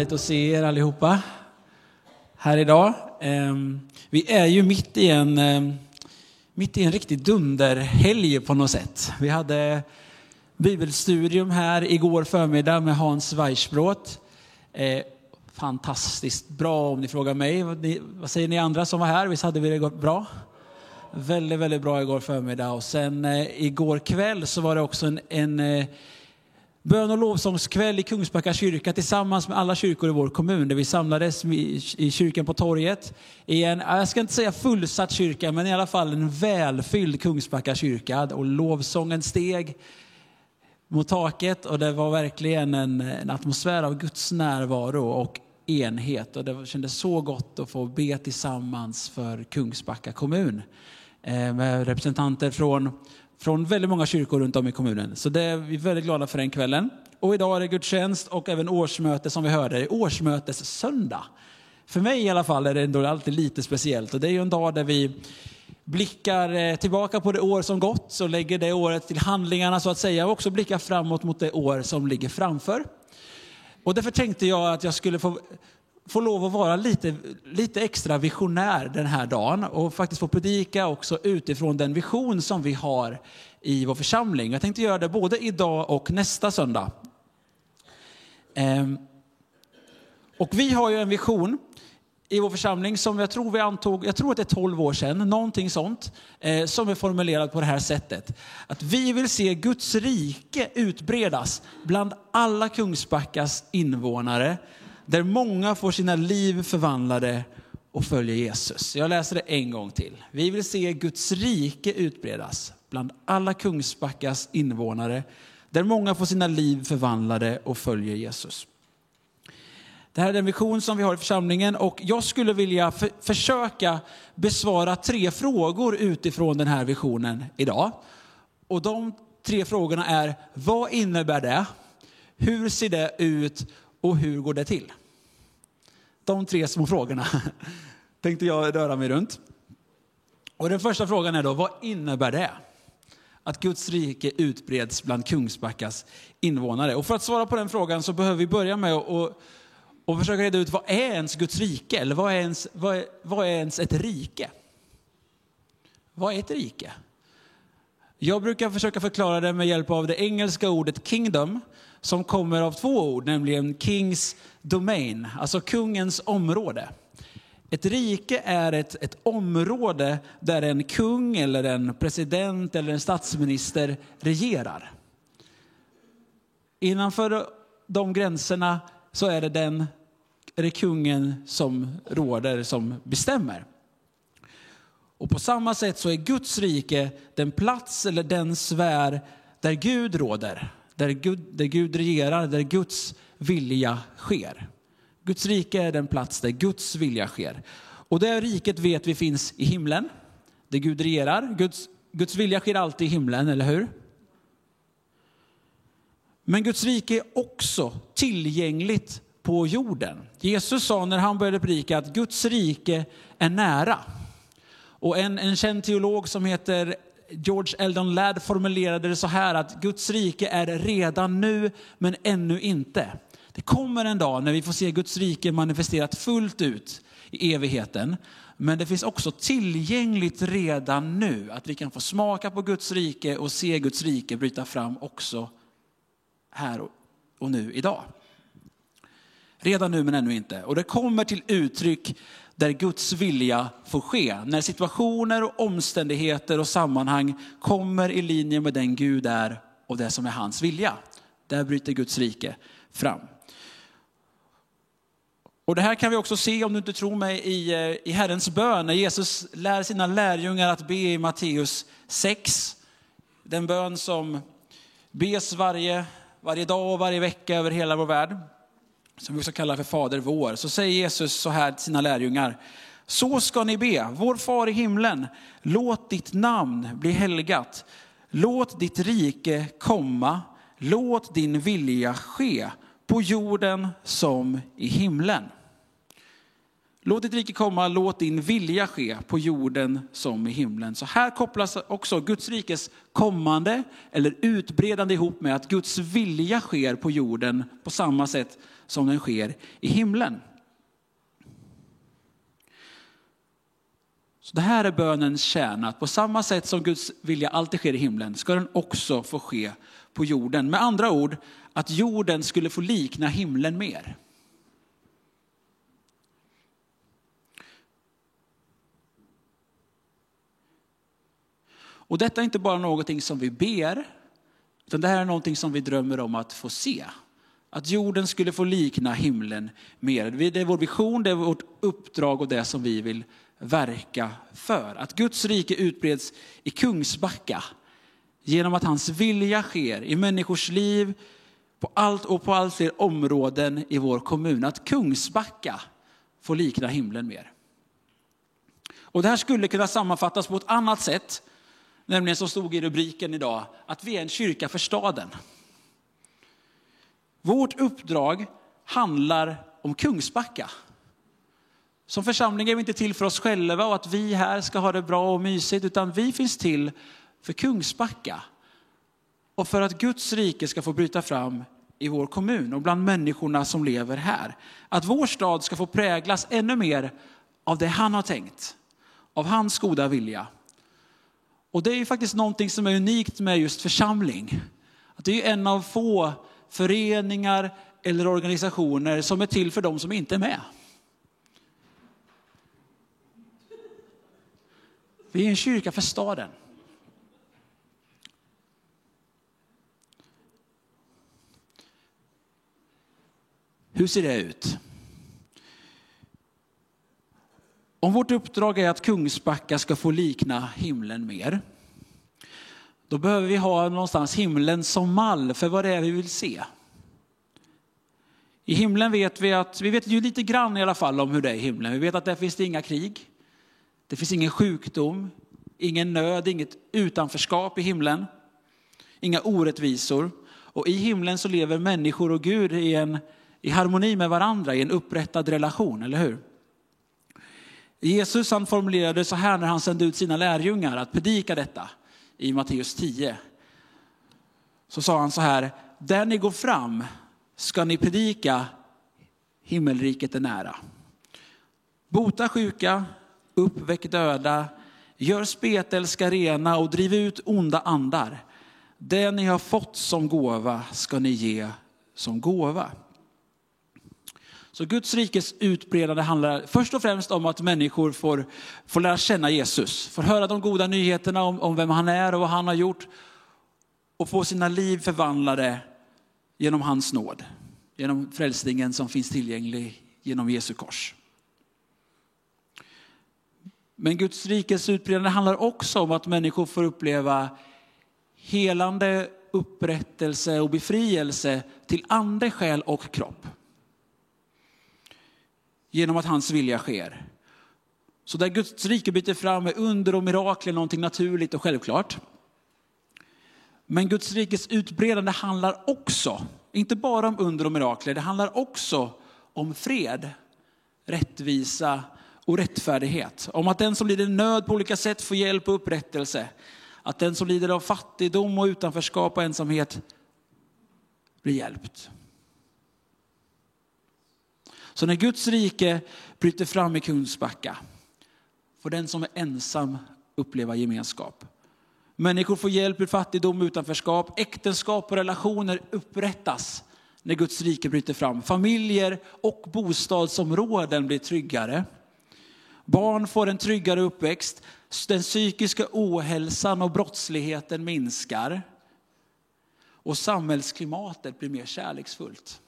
Härligt att se er allihopa här idag. Ehm, vi är ju mitt i en, ehm, mitt i en riktig dunderhelg på något sätt. Vi hade bibelstudium här igår förmiddag med Hans Weissbrot. Eh, fantastiskt bra om ni frågar mig. Vad säger ni andra som var här? Visst hade vi det gått bra? Väldigt, väldigt bra igår förmiddag. Och sen eh, igår kväll så var det också en, en eh, bön och lovsångskväll i Kungsbacka kyrka tillsammans med alla kyrkor i vår kommun där vi samlades i kyrkan på torget. I en, jag ska inte säga fullsatt kyrka, men i alla fall en välfylld Kungsbacka kyrka. Och lovsången steg mot taket och det var verkligen en, en atmosfär av Guds närvaro och enhet. Och det kändes så gott att få be tillsammans för Kungsbacka kommun. Eh, med representanter från från väldigt många kyrkor runt om i kommunen. Så det är vi väldigt glada för den kvällen. Och idag är det gudstjänst och även årsmöte som vi hörde, årsmötessöndag. För mig i alla fall är det ändå alltid lite speciellt och det är ju en dag där vi blickar eh, tillbaka på det år som gått och lägger det året till handlingarna så att säga och också blickar framåt mot det år som ligger framför. Och därför tänkte jag att jag skulle få få lov att vara lite, lite extra visionär den här dagen och faktiskt få predika också utifrån den vision som vi har i vår församling. Jag tänkte göra det både idag och nästa söndag. Ehm, och vi har ju en vision i vår församling som jag tror vi antog, jag tror att det är 12 år sedan, någonting sånt, eh, som är formulerad på det här sättet. Att vi vill se Guds rike utbredas bland alla Kungsbackas invånare där många får sina liv förvandlade och följer Jesus. Jag läser det en gång till. Vi vill se Guds rike utbredas bland alla Kungsbackas invånare, där många får sina liv förvandlade och följer Jesus. Det här är den vision som vi har i församlingen och jag skulle vilja för, försöka besvara tre frågor utifrån den här visionen idag. Och de tre frågorna är, vad innebär det? Hur ser det ut och hur går det till? De tre små frågorna tänkte jag röra mig runt. Och den första frågan är då, vad innebär det? Att Guds rike utbreds bland Kungsbackas invånare. Och för att svara på den frågan så behöver vi börja med att och försöka reda ut vad är ens Guds rike? Eller vad är ens, vad är, vad är ens ett rike? Vad är ett rike? Jag brukar försöka förklara det med hjälp av det engelska ordet kingdom som kommer av två ord, nämligen kings domain, alltså kungens område. Ett rike är ett, ett område där en kung eller en president eller en statsminister regerar. Innanför de gränserna så är det, den, är det kungen som råder, som bestämmer. Och på samma sätt så är Guds rike den plats eller den sfär där Gud råder där Gud, där Gud regerar, där Guds vilja sker. Guds rike är den plats där Guds vilja sker. Och det riket vet vi finns i himlen, där Gud regerar. Guds, Guds vilja sker alltid i himlen, eller hur? Men Guds rike är också tillgängligt på jorden. Jesus sa när han började predika att Guds rike är nära. Och en, en känd teolog som heter George Eldon Ladd formulerade det så här att Guds rike är redan nu men ännu inte. Det kommer en dag när vi får se Guds rike manifesterat fullt ut i evigheten. Men det finns också tillgängligt redan nu att vi kan få smaka på Guds rike och se Guds rike bryta fram också här och nu idag. Redan nu men ännu inte. Och det kommer till uttryck där Guds vilja får ske. När situationer och omständigheter och sammanhang kommer i linje med den Gud är och det som är hans vilja. Där bryter Guds rike fram. Och det här kan vi också se, om du inte tror mig, i, eh, i Herrens bön, när Jesus lär sina lärjungar att be i Matteus 6. Den bön som bes varje, varje dag och varje vecka över hela vår värld som vi också kallar för Fader vår, så säger Jesus så här till sina lärjungar. Så ska ni be, vår far i himlen, låt ditt namn bli helgat. Låt ditt rike komma, låt din vilja ske på jorden som i himlen. Låt ditt rike komma, låt din vilja ske på jorden som i himlen. Så här kopplas också Guds rikes kommande eller utbredande ihop med att Guds vilja sker på jorden på samma sätt som den sker i himlen. Så det här är bönens kärna, att på samma sätt som Guds vilja alltid sker i himlen ska den också få ske på jorden. Med andra ord, att jorden skulle få likna himlen mer. Och detta är inte bara någonting som vi ber, utan det här är någonting som vi drömmer om att få se. Att jorden skulle få likna himlen mer. Det är vår vision, det är vårt uppdrag och det som vi vill verka för. Att Guds rike utbreds i Kungsbacka genom att hans vilja sker i människors liv på allt och på allt fler områden i vår kommun. Att Kungsbacka får likna himlen mer. Och det här skulle kunna sammanfattas på ett annat sätt, nämligen som stod i rubriken idag, att vi är en kyrka för staden. Vårt uppdrag handlar om Kungsbacka. Som församling är vi inte till för oss själva och att vi här ska ha det bra och mysigt, utan vi finns till för Kungsbacka. Och för att Guds rike ska få bryta fram i vår kommun och bland människorna som lever här. Att vår stad ska få präglas ännu mer av det han har tänkt, av hans goda vilja. Och det är ju faktiskt någonting som är unikt med just församling. Att det är en av få föreningar eller organisationer som är till för de som inte är med. Vi är en kyrka för staden. Hur ser det ut? Om vårt uppdrag är att Kungsbacka ska få likna himlen mer, då behöver vi ha någonstans himlen som mall för vad det är vi vill se. I himlen vet vi att, vi vet ju lite grann i alla fall om hur det är i himlen. Vi vet att där finns det inga krig. Det finns ingen sjukdom, ingen nöd, inget utanförskap i himlen. Inga orättvisor. Och i himlen så lever människor och Gud i, en, i harmoni med varandra, i en upprättad relation, eller hur? Jesus han formulerade så här när han sände ut sina lärjungar att predika detta i Matteus 10. Så sa han så här, där ni går fram ska ni predika himmelriket är nära. Bota sjuka, uppväck döda, gör spetälska rena och driv ut onda andar. Det ni har fått som gåva ska ni ge som gåva. Så Guds rikes utbredande handlar först och främst om att människor får, får lära känna Jesus, får höra de goda nyheterna om, om vem han är och vad han har gjort och få sina liv förvandlade genom hans nåd, genom frälsningen som finns tillgänglig genom Jesu kors. Men Guds rikes utbredande handlar också om att människor får uppleva helande, upprättelse och befrielse till ande, själ och kropp genom att hans vilja sker. Så där Guds rike byter fram med under och mirakler någonting naturligt och självklart. Men Guds rikes utbredande handlar också, inte bara om under och mirakler, det handlar också om fred, rättvisa och rättfärdighet. Om att den som lider nöd på olika sätt får hjälp och upprättelse. Att den som lider av fattigdom och utanförskap och ensamhet blir hjälpt. Så när Guds rike bryter fram i Kungsbacka får den som är ensam uppleva gemenskap. Människor får hjälp ur fattigdom och utanförskap. Äktenskap och relationer upprättas när Guds rike bryter fram. Familjer och bostadsområden blir tryggare. Barn får en tryggare uppväxt. Den psykiska ohälsan och brottsligheten minskar. Och samhällsklimatet blir mer kärleksfullt.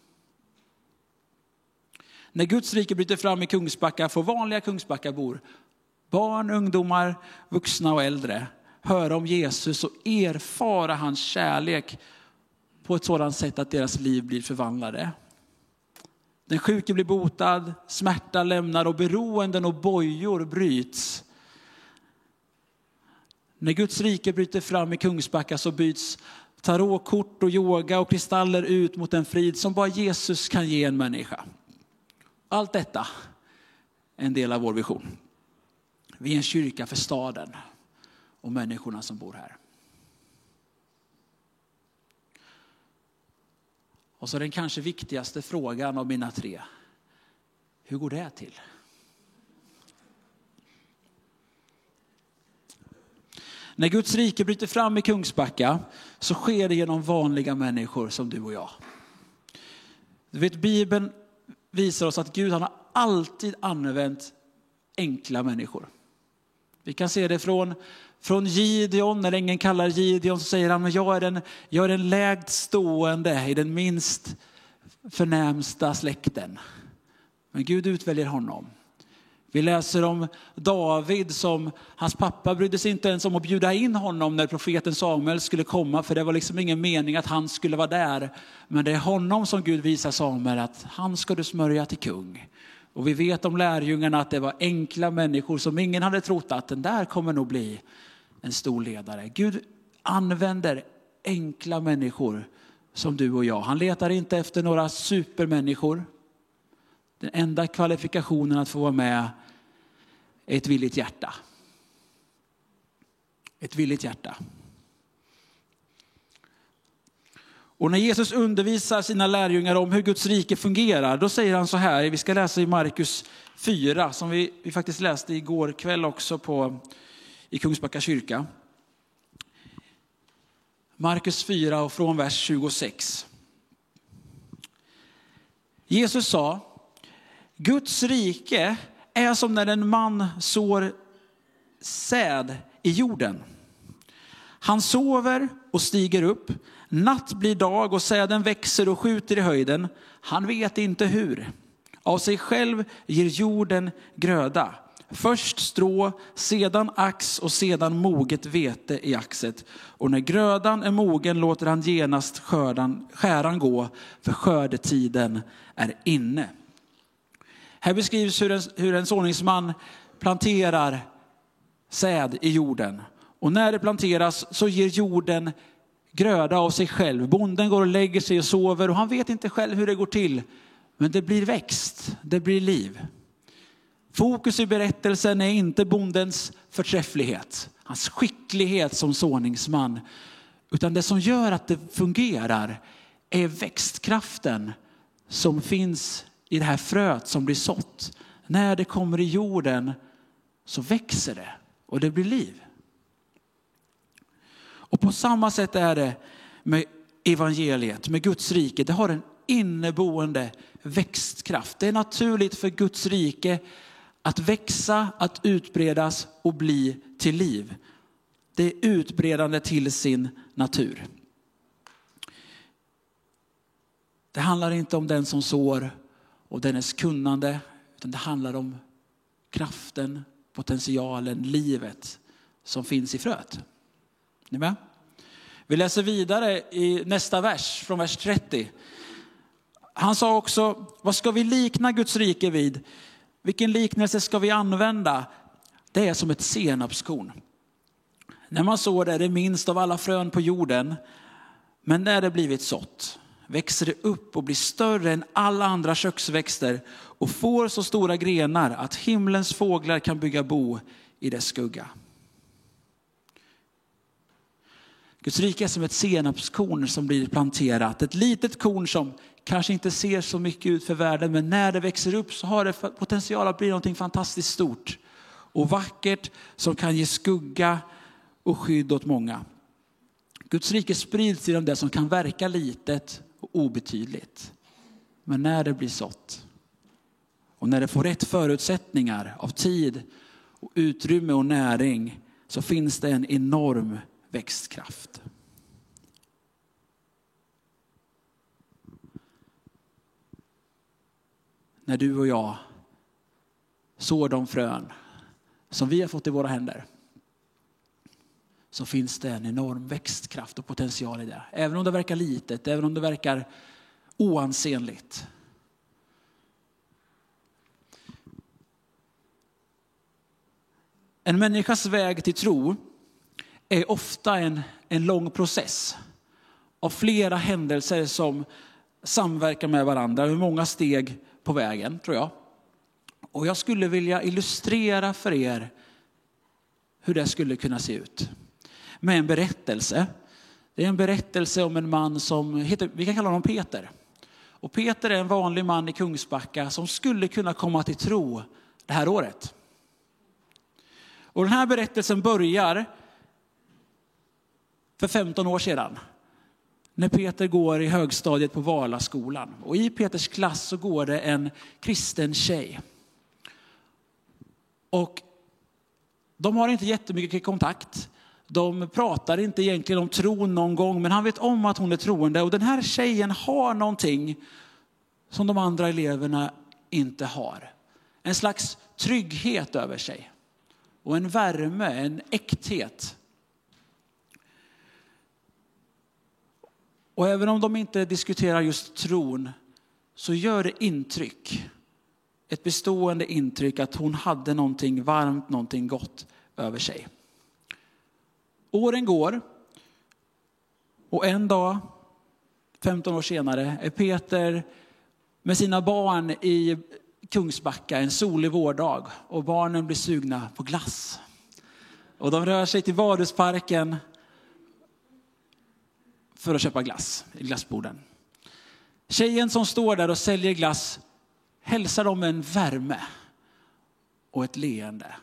När Guds rike bryter fram i Kungsbacka får vanliga Kungsbackabor, barn, ungdomar, vuxna och äldre, höra om Jesus och erfara hans kärlek på ett sådant sätt att deras liv blir förvandlade. Den sjuke blir botad, smärta lämnar och beroenden och bojor bryts. När Guds rike bryter fram i Kungsbacka så byts tarotkort och yoga och kristaller ut mot en frid som bara Jesus kan ge en människa. Allt detta är en del av vår vision. Vi är en kyrka för staden och människorna som bor här. Och så den kanske viktigaste frågan av mina tre. Hur går det till? När Guds rike bryter fram i Kungsbacka så sker det genom vanliga människor som du och jag. Du vet, Bibeln visar oss att Gud han har alltid använt enkla människor. Vi kan se det från, från Gideon, när ängeln kallar Gideon så säger han, jag är den, jag är den lägst stående i den minst förnämsta släkten. Men Gud utväljer honom. Vi läser om David som hans pappa brydde sig inte ens om att bjuda in honom när profeten Samuel skulle komma, för det var liksom ingen mening att han skulle vara där. Men det är honom som Gud visar Samuel att han ska du smörja till kung. Och vi vet om lärjungarna att det var enkla människor som ingen hade trott att den där kommer nog bli en stor ledare. Gud använder enkla människor som du och jag. Han letar inte efter några supermänniskor. Den enda kvalifikationen att få vara med är ett villigt hjärta. Ett villigt hjärta. Och när Jesus undervisar sina lärjungar om hur Guds rike fungerar, då säger han så här, vi ska läsa i Markus 4, som vi, vi faktiskt läste igår kväll också på, i Kungsbacka kyrka. Markus 4 och från vers 26. Jesus sa, Guds rike är som när en man sår säd i jorden. Han sover och stiger upp. Natt blir dag och säden växer och skjuter i höjden. Han vet inte hur. Av sig själv ger jorden gröda. Först strå, sedan ax och sedan moget vete i axet. Och när grödan är mogen låter han genast skördan, skäran gå, för skördetiden är inne. Här beskrivs hur en, hur en såningsman planterar säd i jorden. Och när det planteras så ger jorden gröda av sig själv. Bonden går och lägger sig och sover och han vet inte själv hur det går till. Men det blir växt, det blir liv. Fokus i berättelsen är inte bondens förträfflighet, hans skicklighet som såningsman. Utan det som gör att det fungerar är växtkraften som finns i det här fröet som blir sått. När det kommer i jorden så växer det och det blir liv. Och på samma sätt är det med evangeliet, med Guds rike. Det har en inneboende växtkraft. Det är naturligt för Guds rike att växa, att utbredas och bli till liv. Det är utbredande till sin natur. Det handlar inte om den som sår och dennes kunnande, utan det handlar om kraften, potentialen, livet som finns i fröet. Ni med? Vi läser vidare i nästa vers, från vers 30. Han sa också, vad ska vi likna Guds rike vid? Vilken liknelse ska vi använda? Det är som ett senapskorn. När man sår det är det minst av alla frön på jorden, men när det blivit sått växer det upp och blir större än alla andra köksväxter och får så stora grenar att himlens fåglar kan bygga bo i dess skugga. Guds rike är som ett senapskorn som blir planterat. Ett litet korn som kanske inte ser så mycket ut för världen, men när det växer upp så har det potential att bli något fantastiskt stort och vackert som kan ge skugga och skydd åt många. Guds rike sprids genom det som kan verka litet obetydligt. Men när det blir sått och när det får rätt förutsättningar av tid, och utrymme och näring så finns det en enorm växtkraft. När du och jag sår de frön som vi har fått i våra händer så finns det en enorm växtkraft och potential i det. Även om det verkar litet, även om det verkar oansenligt. En människas väg till tro är ofta en, en lång process av flera händelser som samverkar med varandra. Med många steg på vägen, tror jag. Och jag skulle vilja illustrera för er hur det skulle kunna se ut. Med en berättelse. Det är en berättelse om en man som heter, vi kan kalla honom Peter. Och Peter är en vanlig man i Kungsbacka som skulle kunna komma till tro det här året. Och den här berättelsen börjar för 15 år sedan. När Peter går i högstadiet på Valaskolan. Och i Peters klass så går det en kristen tjej. Och de har inte jättemycket kontakt. De pratar inte egentligen om tron någon gång, men han vet om att hon är troende. Och den här tjejen har någonting som de andra eleverna inte har. En slags trygghet över sig. Och en värme, en äkthet. Och även om de inte diskuterar just tron så gör det intryck. Ett bestående intryck att hon hade någonting varmt, någonting gott över sig. Åren går och en dag, 15 år senare, är Peter med sina barn i Kungsbacka en solig vårdag och barnen blir sugna på glass. Och de rör sig till Vadhusparken för att köpa glass i glassborden. Tjejen som står där och säljer glass hälsar dem med en värme och ett leende.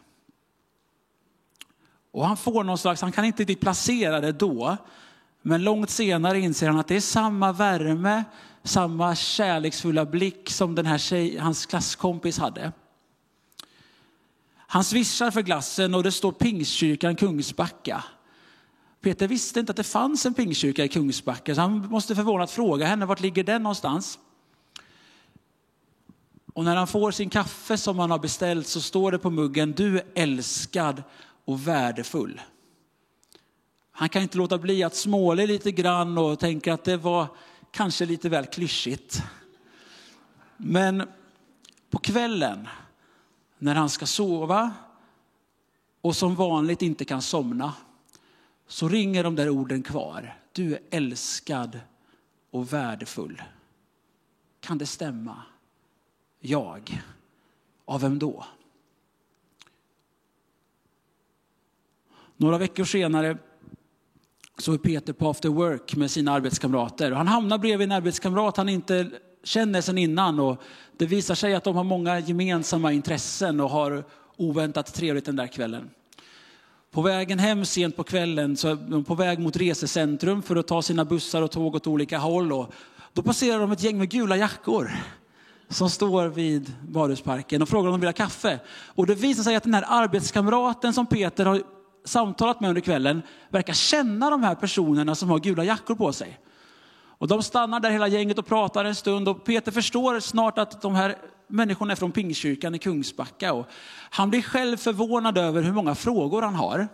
Och han får någon slags, han kan inte riktigt placera det då, men långt senare inser han att det är samma värme, samma kärleksfulla blick som den här tjej, hans klasskompis hade. Han swishar för glassen och det står Pingstkyrkan Kungsbacka. Peter visste inte att det fanns en pingstkyrka i Kungsbacka, så han måste förvånat fråga henne, vart ligger den någonstans? Och när han får sin kaffe som han har beställt så står det på muggen, du är älskad och värdefull. Han kan inte låta bli att småle lite grann och tänka att det var kanske lite väl klyschigt. Men på kvällen när han ska sova och som vanligt inte kan somna så ringer de där orden kvar. Du är älskad och värdefull. Kan det stämma? Jag. Av vem då? Några veckor senare så är Peter på after work med sina arbetskamrater. Han hamnar bredvid en arbetskamrat han inte känner sedan innan. Och det visar sig att de har många gemensamma intressen och har oväntat trevligt den där kvällen. På vägen hem sent på kvällen så är de på väg mot resecentrum för att ta sina bussar och tåg åt olika håll. Och då passerar de ett gäng med gula jackor som står vid badhusparken och frågar om de vill ha kaffe. Och det visar sig att den här arbetskamraten som Peter har samtalat med under kvällen verkar känna de här personerna som har gula jackor på sig. Och de stannar där hela gänget och pratar en stund och Peter förstår snart att de här människorna är från Pingstkyrkan i Kungsbacka. Och han blir själv förvånad över hur många frågor han har.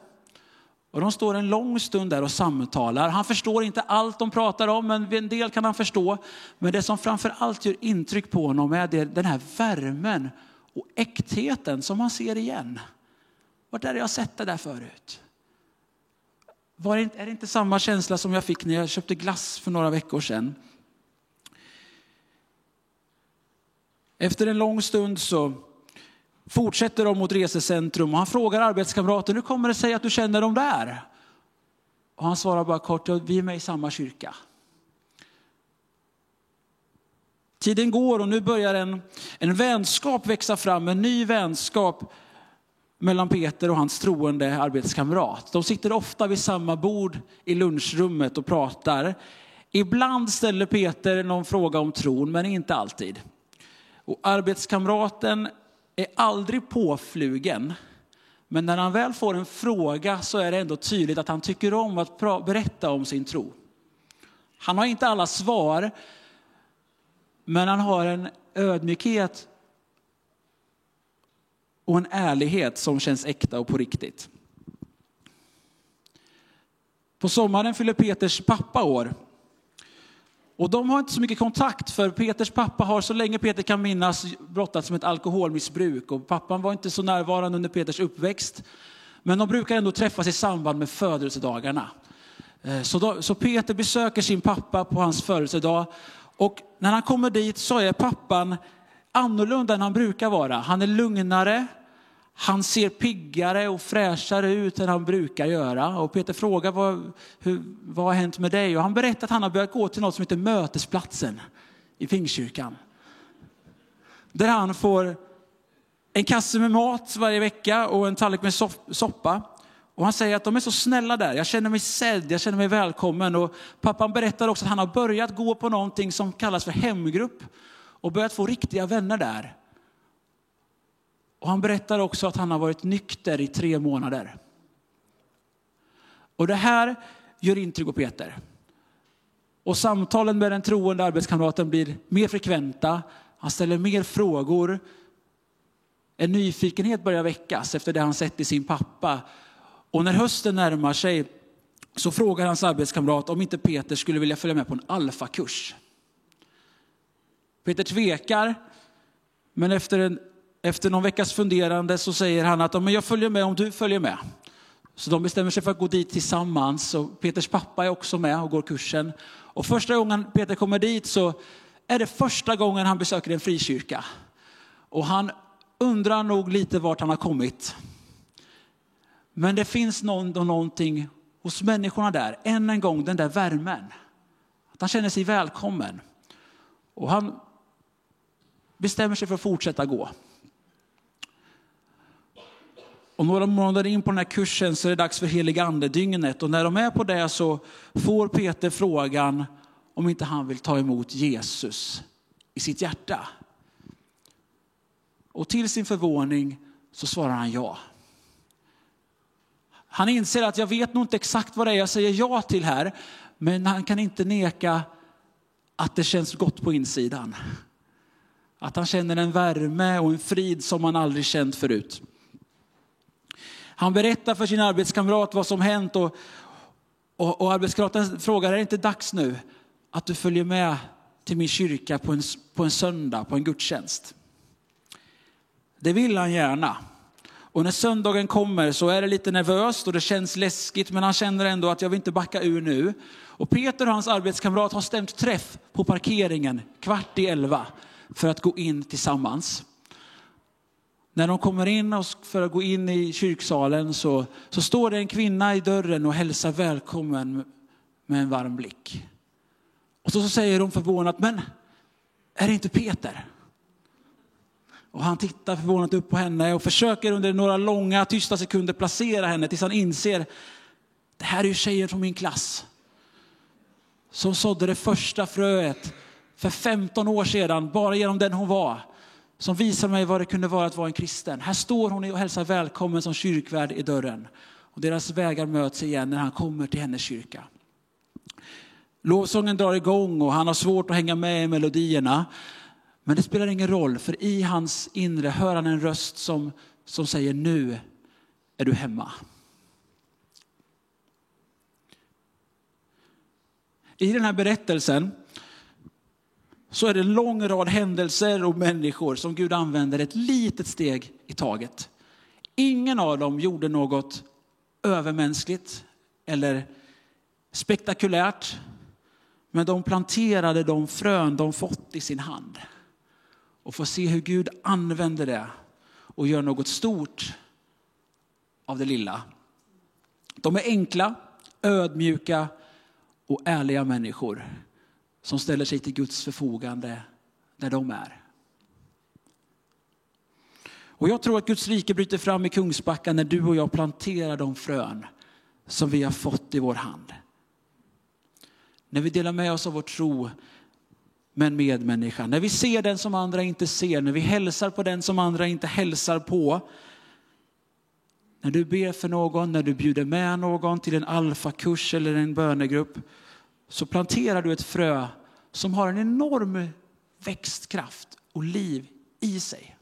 Och de står en lång stund där och samtalar. Han förstår inte allt de pratar om, men en del kan han förstå. Men det som framför allt gör intryck på honom är den här värmen och äktheten som han ser igen. Vart är det jag sett det där förut? Var det, är det inte samma känsla som jag fick när jag köpte glass för några veckor sedan? Efter en lång stund så fortsätter de mot resecentrum och han frågar arbetskamraten, hur kommer det sig att du känner dem där? Och han svarar bara kort, vi är med i samma kyrka. Tiden går och nu börjar en, en vänskap växa fram, en ny vänskap mellan Peter och hans troende arbetskamrat. De sitter ofta vid samma bord i lunchrummet och pratar. Ibland ställer Peter någon fråga om tron, men inte alltid. Och arbetskamraten är aldrig påflugen. Men när han väl får en fråga så är det ändå tydligt att han tycker om att berätta om sin tro. Han har inte alla svar, men han har en ödmjukhet och en ärlighet som känns äkta och på riktigt. På sommaren fyller Peters pappa år. Och de har inte så mycket kontakt för Peters pappa har så länge Peter kan minnas brottats med ett alkoholmissbruk och pappan var inte så närvarande under Peters uppväxt. Men de brukar ändå träffas i samband med födelsedagarna. Eh, så, då, så Peter besöker sin pappa på hans födelsedag och när han kommer dit så är pappan annorlunda än han brukar vara. Han är lugnare, han ser piggare och fräschare ut än han brukar göra. Och Peter frågar vad, hur, vad har hänt med dig? Och han berättar att han har börjat gå till något som heter Mötesplatsen i Pingstkyrkan. Där han får en kasse med mat varje vecka och en tallrik med soppa. Och han säger att de är så snälla där. Jag känner mig sedd, jag känner mig välkommen. Och pappan berättar också att han har börjat gå på någonting som kallas för hemgrupp och börjat få riktiga vänner där. Och han berättar också att han har varit nykter i tre månader. Och det här gör intryck på Peter. Och samtalen med den troende arbetskamraten blir mer frekventa. Han ställer mer frågor. En nyfikenhet börjar väckas efter det han sett i sin pappa. Och när hösten närmar sig så frågar hans arbetskamrat om inte Peter skulle vilja följa med på en alfakurs. Peter tvekar, men efter, en, efter någon veckas funderande så säger han att men jag följer med om du följer med. Så de bestämmer sig för att gå dit tillsammans. Och Peters pappa är också med och går kursen. Och första gången Peter kommer dit så är det första gången han besöker en frikyrka. Och han undrar nog lite vart han har kommit. Men det finns någon, någonting hos människorna där, än en gång den där värmen. Att han känner sig välkommen. Och han bestämmer sig för att fortsätta gå. Och några månader in på den här kursen så är det dags för helig andedygnet. Och när de är på det så får Peter frågan om inte han vill ta emot Jesus i sitt hjärta. Och till sin förvåning så svarar han ja. Han inser att jag vet nog inte exakt vad det är jag säger ja till här, men han kan inte neka att det känns gott på insidan. Att han känner en värme och en frid som han aldrig känt förut. Han berättar för sin arbetskamrat vad som hänt och, och, och arbetskamraten frågar, är det inte dags nu att du följer med till min kyrka på en, på en söndag, på en gudstjänst? Det vill han gärna. Och när söndagen kommer så är det lite nervöst och det känns läskigt, men han känner ändå att jag vill inte backa ur nu. Och Peter och hans arbetskamrat har stämt träff på parkeringen kvart i elva för att gå in tillsammans. När de kommer in för att gå in i kyrksalen så, så står det en kvinna i dörren och hälsar välkommen med en varm blick. Och så, så säger de förvånat, men är det inte Peter? Och han tittar förvånat upp på henne och försöker under några långa tysta sekunder placera henne tills han inser, det här är ju tjejen från min klass. Som sådde det första fröet för 15 år sedan, bara genom den hon var. Som visade mig vad det kunde vara att vara en kristen. Här står hon och hälsar välkommen som kyrkvärd i dörren. Och deras vägar möts igen när han kommer till hennes kyrka. Lovsången drar igång och han har svårt att hänga med i melodierna. Men det spelar ingen roll, för i hans inre hör han en röst som, som säger nu är du hemma. I den här berättelsen så är det en lång rad händelser och människor som Gud använder ett litet steg i taget. Ingen av dem gjorde något övermänskligt eller spektakulärt, men de planterade de frön de fått i sin hand och får se hur Gud använder det och gör något stort av det lilla. De är enkla, ödmjuka och ärliga människor som ställer sig till Guds förfogande där de är. Och jag tror att Guds rike bryter fram i Kungsbacka när du och jag planterar de frön som vi har fått i vår hand. När vi delar med oss av vår tro med en medmänniska. När vi ser den som andra inte ser, när vi hälsar på den som andra inte hälsar på. När du ber för någon, när du bjuder med någon till en alfakurs eller en bönegrupp så planterar du ett frö som har en enorm växtkraft och liv i sig.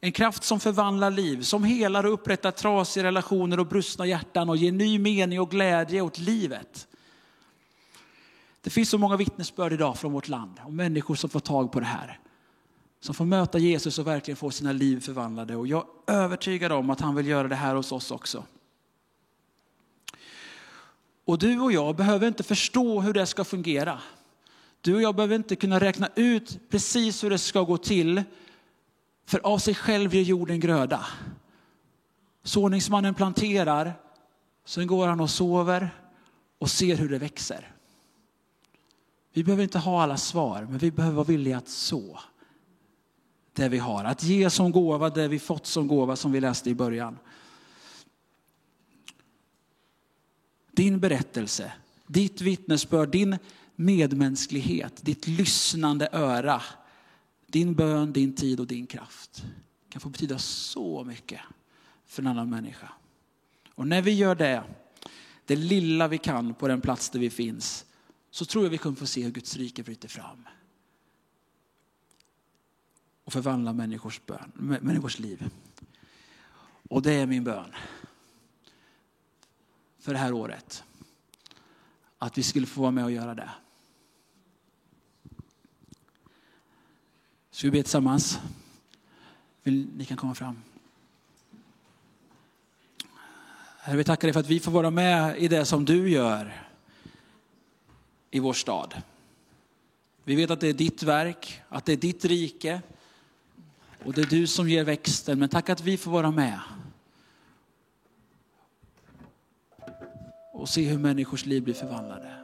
En kraft som förvandlar liv, som helar och upprättar trasiga relationer och brustna hjärtan och ger ny mening och glädje åt livet. Det finns så många vittnesbörd idag från vårt land om människor som får tag på det här. Som får möta Jesus och verkligen få sina liv förvandlade. Och jag är övertygad om att han vill göra det här hos oss också. Och du och jag behöver inte förstå hur det ska fungera. Du och jag behöver inte kunna räkna ut precis hur det ska gå till. För av sig själv ger jorden gröda. Såningsmannen planterar, sen går han och sover och ser hur det växer. Vi behöver inte ha alla svar, men vi behöver vara villiga att så det vi har. Att ge som gåva det vi fått som gåva som vi läste i början. Din berättelse, ditt vittnesbörd, din medmänsklighet, ditt lyssnande öra, din bön, din tid och din kraft kan få betyda så mycket för en annan människa. Och när vi gör det, det lilla vi kan på den plats där vi finns, så tror jag vi kommer få se hur Guds rike bryter fram. Och förvandla människors, bön, människors liv. Och det är min bön för det här året. Att vi skulle få vara med och göra det. Ska vi be tillsammans? Vill, ni kan komma fram. Herre, vi tackar dig för att vi får vara med i det som du gör i vår stad. Vi vet att det är ditt verk, att det är ditt rike och det är du som ger växten. Men tack att vi får vara med och se hur människors liv blir förvandlade.